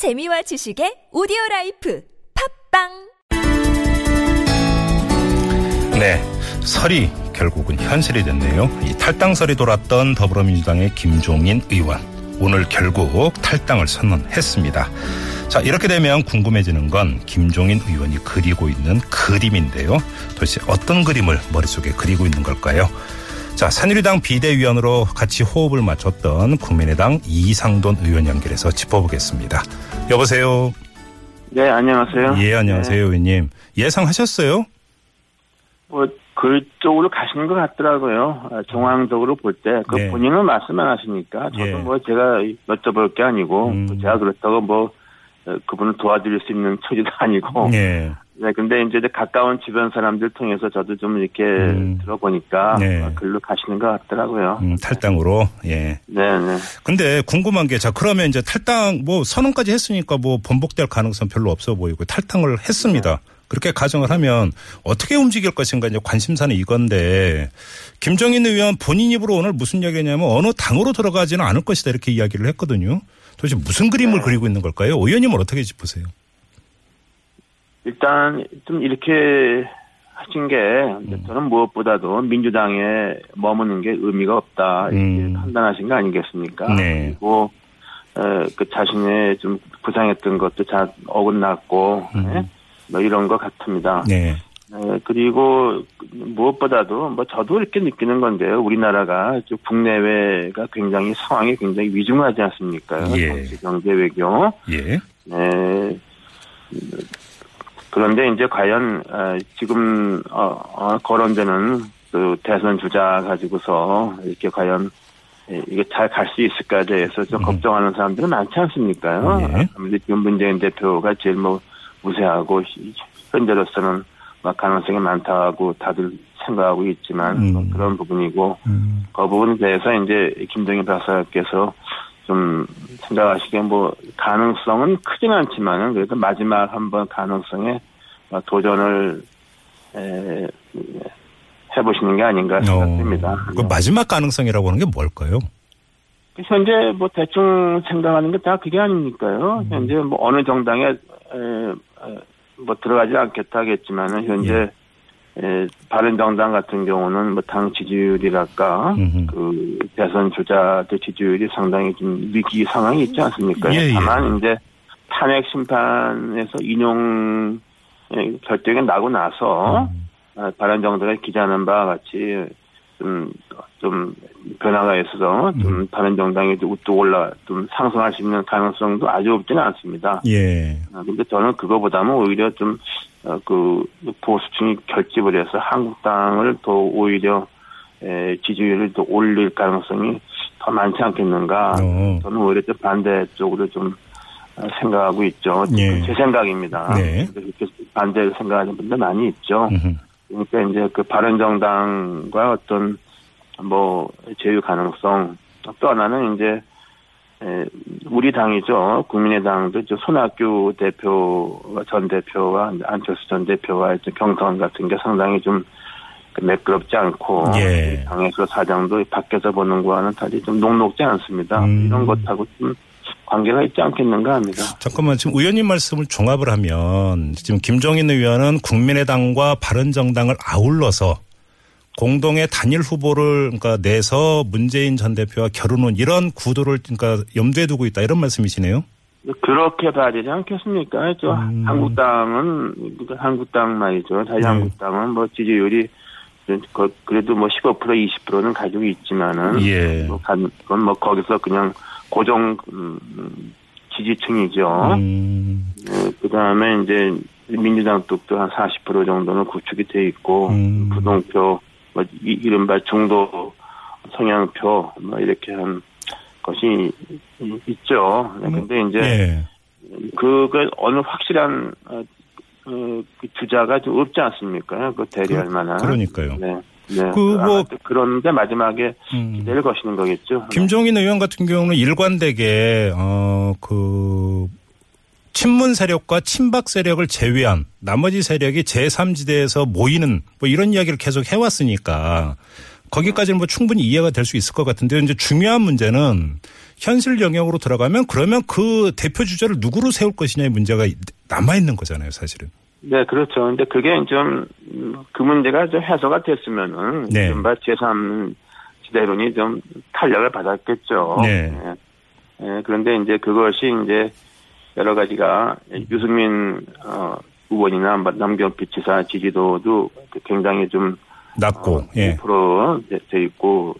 재미와 지식의 오디오 라이프 팟빵 네, 설이 결국은 현실이 됐네요. 이 탈당설이 돌았던 더불어민주당의 김종인 의원. 오늘 결국 탈당을 선언했습니다. 자, 이렇게 되면 궁금해지는 건 김종인 의원이 그리고 있는 그림인데요. 도대체 어떤 그림을 머릿속에 그리고 있는 걸까요? 자, 새누리당 비대위원으로 같이 호흡을 맞췄던 국민의당 이상돈 의원 연결해서 짚어보겠습니다. 여보세요. 네, 안녕하세요. 예, 안녕하세요, 의원님. 예상하셨어요? 뭐, 그쪽으로 가시는 것 같더라고요. 아, 정황적으로 볼 때. 그 네. 본인은 말씀 안 하시니까. 저도 예. 뭐 제가 여쭤볼 게 아니고, 음. 뭐 제가 그렇다고 뭐, 어, 그분을 도와드릴 수 있는 처지도 아니고. 예. 네, 근데 이제 가까운 주변 사람들 통해서 저도 좀 이렇게 음. 들어보니까. 네. 어, 글로 가시는 것 같더라고요. 음, 탈당으로, 예. 네, 네. 근데 궁금한 게, 자, 그러면 이제 탈당, 뭐, 선언까지 했으니까 뭐, 번복될 가능성 별로 없어 보이고, 탈당을 했습니다. 그렇게 가정을 하면 어떻게 움직일 것인가 이제 관심사는 이건데, 김정인 의원 본인 입으로 오늘 무슨 이야기 했냐면 어느 당으로 들어가지는 않을 것이다 이렇게 이야기를 했거든요. 도대체 무슨 그림을 그리고 있는 걸까요? 의원님은 어떻게 짚으세요? 일단 좀 이렇게 하신 게 음. 저는 무엇보다도 민주당에 머무는 게 의미가 없다 이렇게 음. 판단하신 거 아니겠습니까? 네. 그리고 어, 그 자신의 좀 부상했던 것도 잘 어긋났고 음. 네? 뭐 이런 것 같습니다. 네. 어, 그리고 무엇보다도 뭐 저도 이렇게 느끼는 건데요. 우리나라가 좀 국내외가 굉장히 상황이 굉장히 위중하지 않습니까? 예. 정치, 경제, 외교. 예. 네. 그런데 이제 과연 어, 지금 어, 어, 거론되는 그 대선 주자 가지고서 이렇게 과연 예, 이게 잘 갈 수 있을까에 대해서 좀 음. 걱정하는 사람들은 많지 않습니까요? 네. 아무래도 지금 문재인 대표가 제일 뭐 우세하고 시- 현재로서는 막 가능성이 많다고 다들 생각하고 있지만 음. 뭐 그런 부분이고 음. 그 부분에 대해서 이제 김동인 박사께서 좀 생각하시기에 뭐 가능성은 크진 않지만은 그래도 마지막 한번 가능성에 도전을 에, 해보시는 게 아닌가 생각됩니다. 그 마지막 가능성이라고 하는 게 뭘까요? 현재 뭐 대충 생각하는 게 다 그게 아닙니까요? 음. 현재 뭐 어느 정당에 에, 에, 뭐 들어가지 않겠다 하겠지만은 현재 예. 에, 바른정당 같은 경우는 뭐 당 지지율이랄까 음흠. 그 대선 주자들 지지율이 상당히 좀 위기 상황이 있지 않습니까? 예, 예. 다만 이제 탄핵 심판에서 인용 에, 결정이 나고 나서 음. 아, 바른정당이 기자하는 바와 같이 좀, 좀 변화가 있어서 좀 음. 바른정당이 좀 우뚝 올라 좀 상승할 수 있는 가능성도 아주 없지는 않습니다. 예. 아, 근데 저는 그거보다는 오히려 좀, 어, 그, 보수층이 결집을 해서 한국당을 더 오히려, 에, 지지율을 더 올릴 가능성이 더 많지 않겠는가. 어. 저는 오히려 좀 반대 쪽으로 좀 어, 생각하고 있죠. 예. 제 생각입니다. 네. 반대를 생각하는 분들 많이 있죠. 음흠. 그러니까 이제 그 바른정당과 어떤 뭐 제휴 가능성 또 하나는 이제 에, 우리 당이죠 국민의당도 이제 손학규 대표와 전 대표와 안철수 전 대표와 이제 경선 같은 게 상당히 좀그 매끄럽지 않고 예. 당에서 사장도 밖에서 보는 거와는 달리 좀 녹록지 않습니다. 음. 이런 것하고 좀 관계가 있지 않겠는가 합니다. 잠깐만 지금 의원님 말씀을 종합을 하면 지금 김종인 의원은 국민의당과 바른정당을 아울러서 공동의 단일 후보를 그러니까 내서 문재인 전 대표와 결혼은 이런 구도를 그러니까 염두에 두고 있다 이런 말씀이시네요. 그렇게 봐야 되지 않겠습니까? 저 음. 한국당은 그 한국당 말이죠. 자유한국당은 뭐 지지율이 그- 그래도 뭐 15% 20%는 가지고 있지만은 예. 뭐 간- 그건 뭐 거기서 그냥 고정 음, 지지층이죠. 음, 그 다음에 이제 민주당 쪽도 한 40% 정도는 구축이 돼 있고 음. 부동표 뭐 이- 이른바 중도 성향표 뭐 이렇게 한 것이 이- 있죠. 네, 근데 이제 예. 그거 어느 확실한 어, 어, 그 주자가 좀 없지 않습니까? 그 대리할 그- 만한. 그러니까요. 네. 네. 그 뭐- 또 그런데 마지막에 음. 기대를 거시는 거겠죠. 김종인 의원 같은 경우는 일관되게 어그 친문 세력과 친박 세력을 제외한 나머지 세력이 제3지대에서 모이는 뭐 이런 이야기를 계속 해왔으니까 거기까지는 뭐 충분히 이해가 될 수 있을 것 같은데 이제 중요한 문제는 현실 영역으로 들어가면 그러면 그 대표 주자를 누구로 세울 것이냐의 문제가 남아 있는 거잖아요, 사실은. 네, 그렇죠. 근데 그게 좀 그 문제가 좀 해소가 됐으면은 네. 이른바 제3 지대론이 좀 탄력을 받았겠죠. 네. 예. 예, 그런데 이제 그것이 이제 여러 가지가 유승민 어, 의원이나 남경필 지사 지지도도 굉장히 좀 낮고 어, 예. 5%돼 돼 있고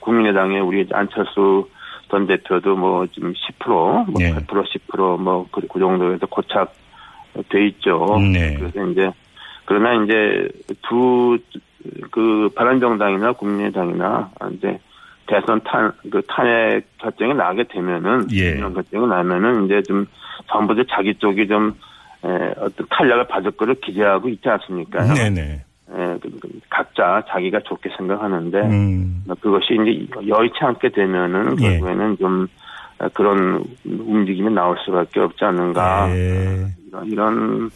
국민의당의 우리 안철수 전 대표도 뭐 지금 10%, 뭐 예. 8% 10%뭐 그, 그 정도에서 고착 돼 있죠. 네. 그래서 이제 그러나 이제 두 그 바른정당이나 국민의당이나 이제 대선 탄 그 탄핵 결정이 나게 되면은 예. 이런 결정이 나면은 이제 좀 전부 다 자기 쪽이 좀 에, 어떤 탄력을 받을 거를 기대하고 있지 않습니까? 네네. 예, 각자 자기가 좋게 생각하는데 음. 그것이 이제 여의치 않게 되면은 예. 결국에는 좀 그런 움직임이 나올 수밖에 없지 않는가 예. 이런- 이런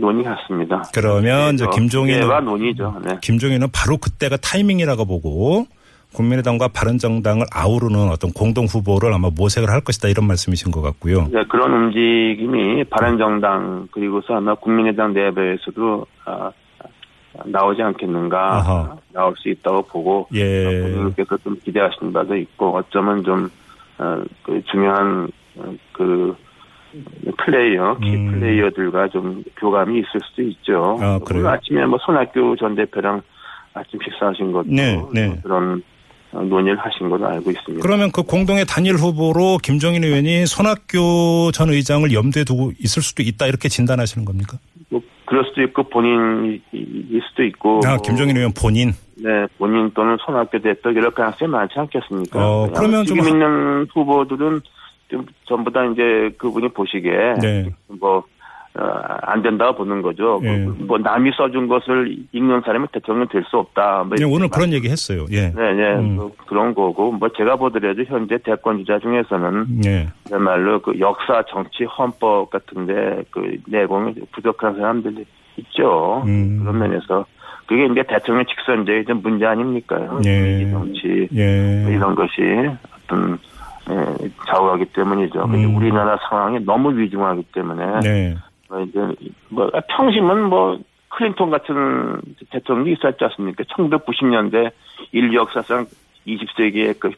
논의 같습니다. 그러면 이제 김종인 기대와 논의죠. 네. 김종인은 바로 그때가 타이밍이라고 보고 국민의당과 바른정당을 아우르는 어떤 공동 후보를 아마 모색을 할 것이다 이런 말씀이신 것 같고요. 네, 그런 움직임이 바른정당 그리고서 아마 국민의당 내부에서도 아, 나오지 않겠는가 아하. 나올 수 있다고 보고 예. 본인께서 좀 기대하시는 바도 있고 어쩌면 좀 어, 그 중요한 어, 그 플레이어 키 음. 플레이어들과 좀 교감이 있을 수도 있죠. 아, 그래요? 아침에 뭐 손학규 전 대표랑 아침 식사하신 것도 네, 네. 그런 어, 논의를 하신 걸로 알고 있습니다. 그러면 그 공동의 단일 후보로 김종인 의원이 손학규 전 의장을 염두에 두고 있을 수도 있다 이렇게 진단하시는 겁니까? 뭐 그럴 수도 있고 본인일 수도 있고 아, 뭐, 김종인 의원 본인. 네 본인 또는 손학규 대표 이럴 가능성이 많지 않겠습니까? 어, 그러면 좀 지금 있는 후보들은 좀 전부 다 이제 그분이 보시기에 네. 뭐, 어, 안 된다고 보는 거죠. 예. 뭐, 뭐 남이 써준 것을 읽는 사람이 대통령 될 수 없다. 뭐 이렇게 오늘 말- 그런 얘기 했어요. 예. 네, 네. 음. 뭐 그런 거고, 뭐 제가 보더라도 현재 대권 주자 중에서는 예. 그야말로 그 역사, 정치, 헌법 같은데 그 내공이 부족한 사람들이 있죠. 음. 그런 면에서 그게 이제 대통령 직선제의 좀 문제 아닙니까? 예. 이 정치 예. 이런 것이 어떤 예, 좌우하기 때문이죠. 음. 우리나라 상황이 너무 위중하기 때문에 네. 뭐 이제 뭐 평심은 뭐 클린턴 같은 대통령이 있었지 않습니까? 1990년대 인류 역사상 20세기의 그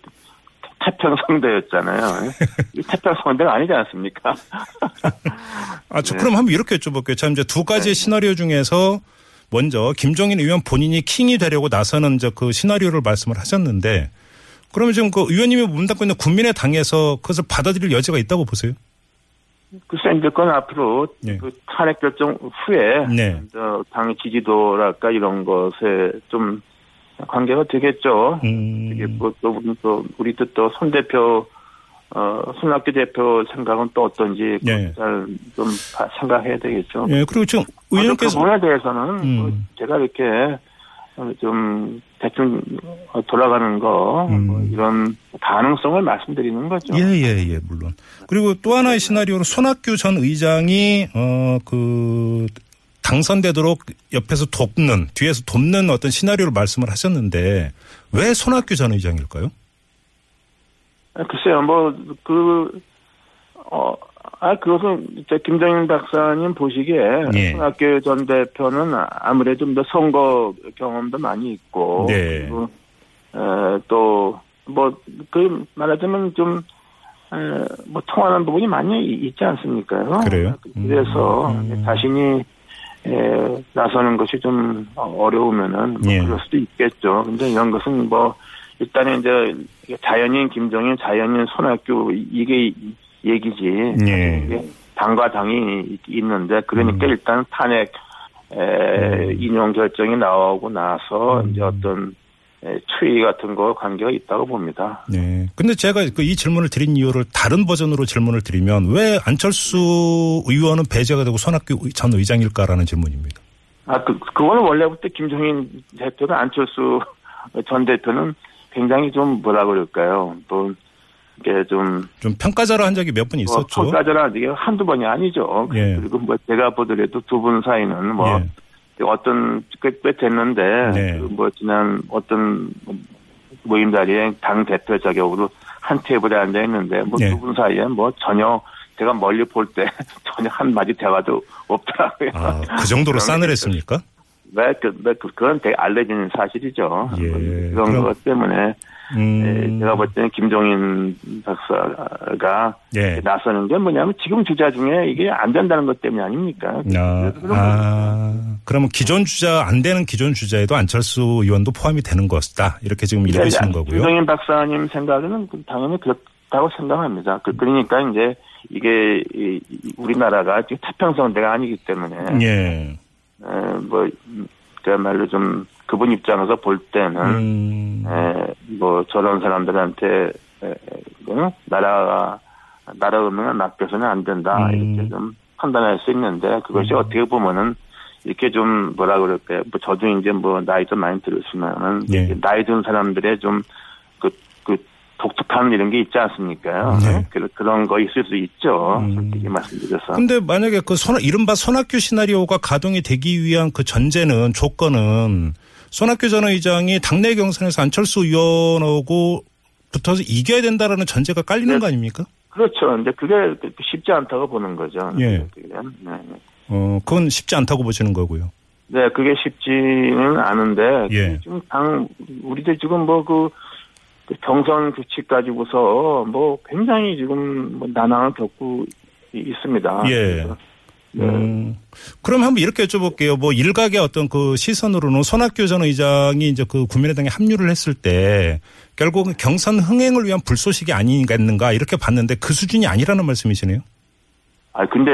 태평성대였잖아요. 이 태평성대가 아니지 않습니까? 아, 저 네. 그럼 한번 이렇게 여쭤볼게요. 참 이제 두 가지 의 시나리오 중에서 먼저 김종인 의원 본인이 킹이 되려고 나서는 이제 그 시나리오를 말씀을 하셨는데 그러면 지금 그 의원님이 몸담고 있는 국민의 당에서 그것을 받아들일 여지가 있다고 보세요? 글쎄 이제 그건 앞으로 네. 그 탄핵 결정 후에 네. 저 당의 지지도랄까 이런 것에 좀 관계가 되겠죠. 이게 음. 뭐, 또, 우리 또, 우리 또, 또, 손 대표, 어, 손학규 대표 생각은 또 어떤지, 네. 잘좀 생각해야 되겠죠. 예, 그리고 지금 그 의원님께서 부분에 대해서는, 음. 뭐 제가 이렇게, 어, 좀, 대충 어, 돌아가는 거, 음. 뭐 이런 가능성을 말씀드리는 거죠. 예, 예, 예, 물론. 그리고 또 하나의 시나리오로 손학규 전 의장이, 어, 그, 당선되도록 옆에서 돕는, 뒤에서 돕는 어떤 시나리오를 말씀을 하셨는데, 왜 손학규 전 의장일까요? 아, 글쎄요, 뭐, 그, 어, 아, 그것은, 이제 김정인 박사님 보시기에, 예. 손학규 전 대표는 아무래도 좀 더 선거 경험도 많이 있고, 네. 그리고, 에, 또, 뭐, 그, 말하자면 좀, 에, 뭐, 통하는 부분이 많이 이- 있지 않습니까? 그래요? 그래서 음. 자신이, 에, 나서는 것이 좀 어려우면은, 뭐, 예. 그럴 수도 있겠죠. 근데 이런 것은 뭐, 일단은 이제 자연인 김종인, 자연인 손학규 이게 얘기지. 예. 이게 당과 당이 있는데 그러니까 음. 일단 탄핵 에, 인용 결정이 나오고 나서 음. 이제 어떤 에, 추이 같은 거 관계가 있다고 봅니다. 네. 근데 제가 그 이 질문을 드린 이유를 다른 버전으로 질문을 드리면 왜 안철수 의원은 배제가 되고 손학규 전 의장일까라는 질문입니다. 아, 그, 그거는 원래부터 김종인 대표가 안철수 전 대표는 굉장히 좀 뭐라 그럴까요. 또, 이게 좀, 좀 평가자로 한 적이 몇분 있었죠. 평가자라 이게 한두 번이 아니죠. 예. 그리고 뭐 제가 보더라도 두 분 사이는 뭐, 예. 어떤 꽤, 꽤 됐는데 네. 그뭐 지난 어떤 모임 자리에 당 대표 자격으로 한 테이블에 앉아 있는데 뭐 네. 두분 사이에 뭐 전혀 제가 멀리 볼 때 전혀 한 마디 대화도 없더라고요. 아, 그 정도로 싸늘했습니까? 네, 그, 네, 그, 그건 되게 알려진 사실이죠. 예, 그런 그럼- 것 때문에 음. 예, 제가 볼 때는 김종인 박사가 예. 나서는 게 뭐냐면 지금 주자 중에 이게 안 된다는 것 때문이 아닙니까? 아, 아, 그러면 기존 주자 안 되는 기존 주자에도 안철수 의원도 포함이 되는 것이다 이렇게 지금 거죠. 읽으시는 거고요. 김종인 박사님 생각에는 당연히 그렇다고 생각합니다. 그, 그러니까 이제 이게 우리나라가 지금 태평성대가 아니기 때문에 예. 에, 뭐 음, 그야말로 좀 그분 입장에서 볼 때는 음. 에, 뭐 저런 사람들한테 에, 어? 나라가 나라 운명을 맡겨서는 안 된다 음. 이렇게 좀 판단할 수 있는데 그것이 음. 어떻게 보면은 이렇게 좀 뭐라 그럴까요? 뭐 저도 이제 뭐 나이 좀 많이 들었으면은 예. 나이 든 사람들의 좀 독특한 이런 게 있지 않습니까? 네. 그, 그런 거 있을 수 있죠. 음. 솔직히 말씀드려서. 근데 만약에 그 손, 이른바 손학규 시나리오가 가동이 되기 위한 그 전제는 조건은 손학규 전 의장이 당내 경선에서 안철수 의원하고 붙어서 이겨야 된다라는 전제가 깔리는 네. 거 아닙니까? 그렇죠. 근데 그게 쉽지 않다고 보는 거죠. 예. 네, 네. 어, 그건 쉽지 않다고 보시는 거고요. 네, 그게 쉽지는 않은데 예. 지금 당 우리들 지금 뭐그 경선 규칙 가지고서 뭐 굉장히 지금 뭐 난항을 겪고 이- 있습니다. 예. 네. 음, 그럼 한번 이렇게 여쭤볼게요. 뭐 일각의 어떤 그 시선으로는 손학규 전 의장이 이제 그 국민의당에 합류를 했을 때 결국은 경선 흥행을 위한 불쏘시개 아니겠는가 이렇게 봤는데 그 수준이 아니라는 말씀이시네요. 아 근데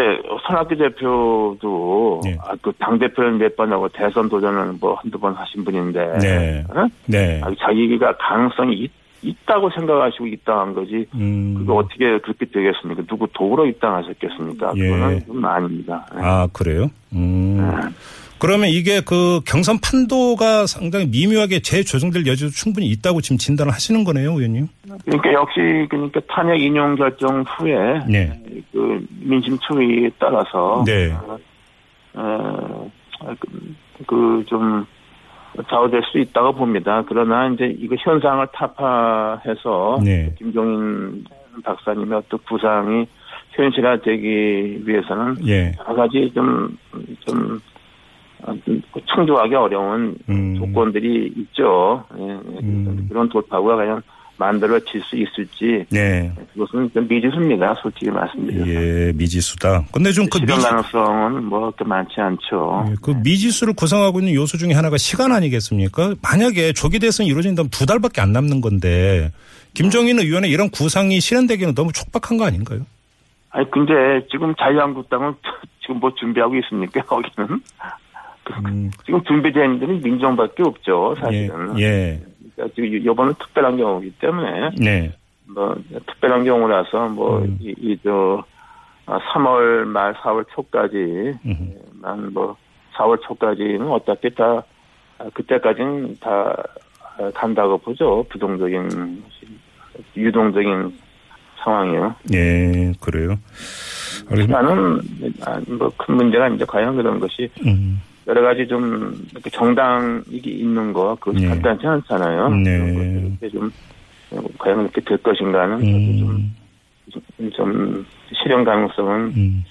손학규 대표도 예. 아, 그당 대표는 몇 번 하고 대선 도전은 뭐 한두 번 하신 분인데 네. 어? 네. 아, 자기가 가능성이 있, 있다고 생각하시고 입당한 거지 음. 그게 어떻게 그렇게 되겠습니까? 누구 도구로 입당하셨겠습니까? 예. 그거는 좀 아닙니다. 네. 아, 그래요? 음. 네. 그러면 이게 그 경선 판도가 상당히 미묘하게 재조정될 여지도 충분히 있다고 지금 진단을 하시는 거네요, 의원님? 그러니까 역시 그러니까 탄핵 인용 결정 후에 네. 그 민심 추이에 따라서 네. 어, 그좀 좌우될 수 있다고 봅니다. 그러나 이제 이거 현상을 타파해서 네. 김종인 박사님의 어떤 구상이 현실화되기 위해서는 예. 여러 가지 좀, 좀, 아, 좀 충족하기 어려운 음. 조건들이 있죠. 예, 예. 음. 그런 돌파구가 과연 만들어질 수 있을지 네. 그것은 좀 미지수입니다. 솔직히 말씀드려서. 예, 미지수다. 근데 좀그 실현 미지, 가능성은 뭐 그렇게 많지 않죠. 예, 그 미지수를 구성하고 있는 요소 중에 하나가 시간 아니겠습니까? 만약에 조기 대선이 이루어진다면 두 달밖에 안 남는 건데 김종인 의원의 이런 구상이 실현되기는 너무 촉박한 거 아닌가요? 아니 근데 지금 자유한국당은 지금 뭐 준비하고 있습니까? 거기는 음, 지금 준비된 데는 민정밖에 없죠. 예, 사실은. 예, 그 러니까 지금 이번은 특별한 경우이기 때문에 네, 뭐 특별한 경우라서 음. 뭐이저 3월 말 4월 초까지만 음, 뭐 4월 초까지는 어차피 다 아, 그때까지는 다 아, 간다고 보죠. 부동적인 유동적인 상황이요. 예, 그래요. 나는 뭐 큰 문제가 이제 과연 그런 것이 음, 여러 가지 좀 이렇게 정당이 있는 거 그것이 네. 간단치 않잖아요. 네. 이렇게 좀 과연 그렇게 될 것인가는 음, 좀, 좀 실현 가능성은 음.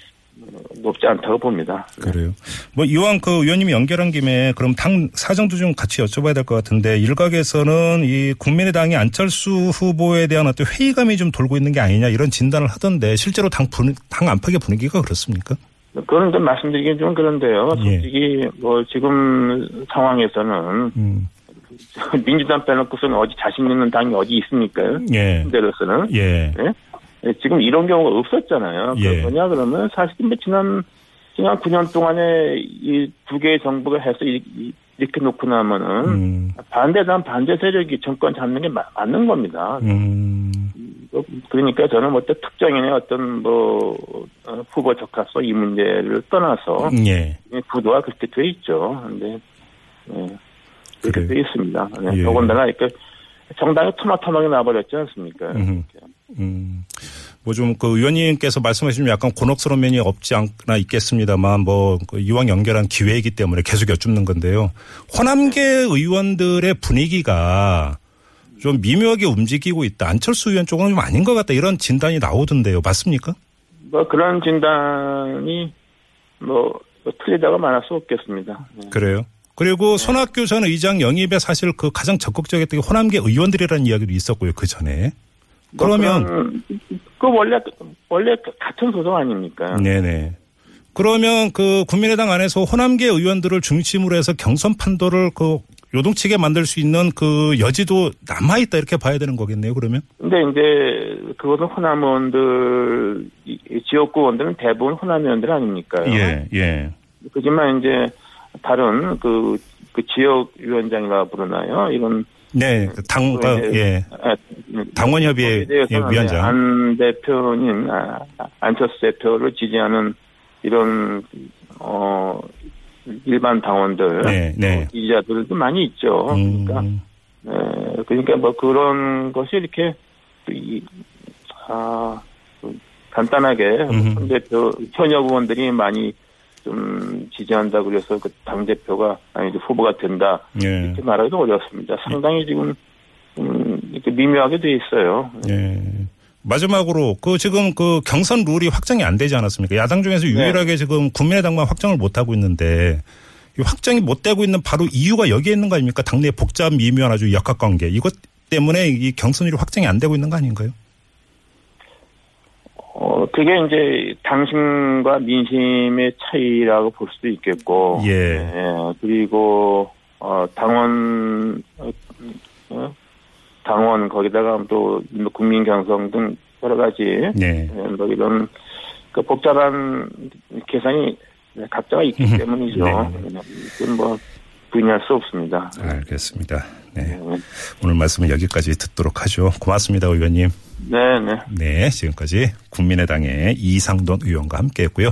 높지 않다고 봅니다. 그래요. 뭐 이왕 그 의원님이 연결한 김에 그럼 당 사정도 좀 같이 여쭤봐야 될 것 같은데 일각에서는 이 국민의당이 안철수 후보에 대한 어떤 회의감이 좀 돌고 있는 게 아니냐 이런 진단을 하던데 실제로 당 분, 당 안팎의 분위기가 그렇습니까? 그건 좀 말씀드리긴 좀 그런데요. 예. 솔직히 뭐 지금 상황에서는 음, 민주당 빼놓고서는 어디 자신 있는 당이 어디 있습니까? 예, 현재로서는 예, 예, 지금 이런 경우가 없었잖아요. 예. 그 뭐냐 그러면 사실 뭐 지난 지난 9년 동안에 이 두 개의 정부가 해서 이, 이- 이렇게 놓고 나면은 음, 반대당 반대 세력이 정권 잡는 게 마- 맞는 겁니다. 음, 뭐, 그러니까 저는 뭐 특정인의 어떤 뭐 어, 후보 적합성 이 문제를 떠나서 예, 구도가 그렇게 돼 있죠. 근데 예, 그렇게 그래요. 돼 있습니다. 네, 예. 더군다나 이렇게 정당이 토마토하게 나버렸지 않습니까? 음. 음. 뭐좀 그 의원님께서 말씀하신 약간 곤혹스러운 면이 없지 않나 있겠습니다만 뭐그 이왕 연결한 기회이기 때문에 계속 여쭙는 건데요. 호남계 의원들의 분위기가 좀 미묘하게 움직이고 있다. 안철수 의원 쪽은 좀 아닌 것 같다. 이런 진단이 나오던데요. 맞습니까? 뭐 그런 진단이 뭐 틀리다가 말할 수 없겠습니다. 네. 그래요. 그리고 손학규 전 의장 영입에 사실 그 가장 적극적이었던 게 호남계 의원들이라는 이야기도 있었고요. 그 전에. 뭐 그러면 그 원래 원래 같은 소속 아닙니까? 네네. 그러면 그 국민의당 안에서 호남계 의원들을 중심으로 해서 경선 판도를 그 요동치게 만들 수 있는 그 여지도 남아 있다 이렇게 봐야 되는 거겠네요, 그러면? 근데 이제 그것은 호남 의원들 이- 이 지역구 의원들은 대부분 호남 의원들 아닙니까? 예. 그지만 이제 다른 그, 그 지역 위원장이라 부르나요? 이런 네, 그 당, 또 어, 예. 아, 당원협의회 예, 위원장. 안 대표님, 아, 안철수 대표를 지지하는 이런 어 일반 당원들, 네, 네. 지지자들도 많이 있죠. 그러니까 음, 에, 그러니까 뭐 그런 것이 이렇게 이, 아, 좀 간단하게. 현 대표 현역 의원들이 많이 좀 지지한다 그래서 그 당 대표가 아니 후보가 된다 예. 이렇게 말하기도 어렵습니다. 상당히 지금 음, 이렇게 미묘하게 돼 있어요. 예. 마지막으로 그 지금 그 경선 룰이 확정이 안 되지 않았습니까? 야당 중에서 네. 유일하게 지금 국민의당만 확정을 못 하고 있는데 이 확정이 못 되고 있는 바로 이유가 여기에 있는 거 아닙니까? 당내 복잡 미묘한 아주 역학관계 이것 때문에 이 경선율이 확정이 안 되고 있는 거 아닌가요? 어, 그게 이제 당심과 민심의 차이라고 볼 수도 있겠고, 예. 예, 그리고 어, 당원 당원 거기다가 또 국민 경성 등 여러 가지 네. 예, 뭐 이런 그 복잡한 계산이 각자가 있기 음, 때문이죠. 네. 뭐 부인할 수 없습니다. 알겠습니다. 네. 네, 오늘 말씀은 여기까지 듣도록 하죠. 고맙습니다, 의원님. 네. 네. 네, 지금까지 국민의당의 이상돈 의원과 함께했고요.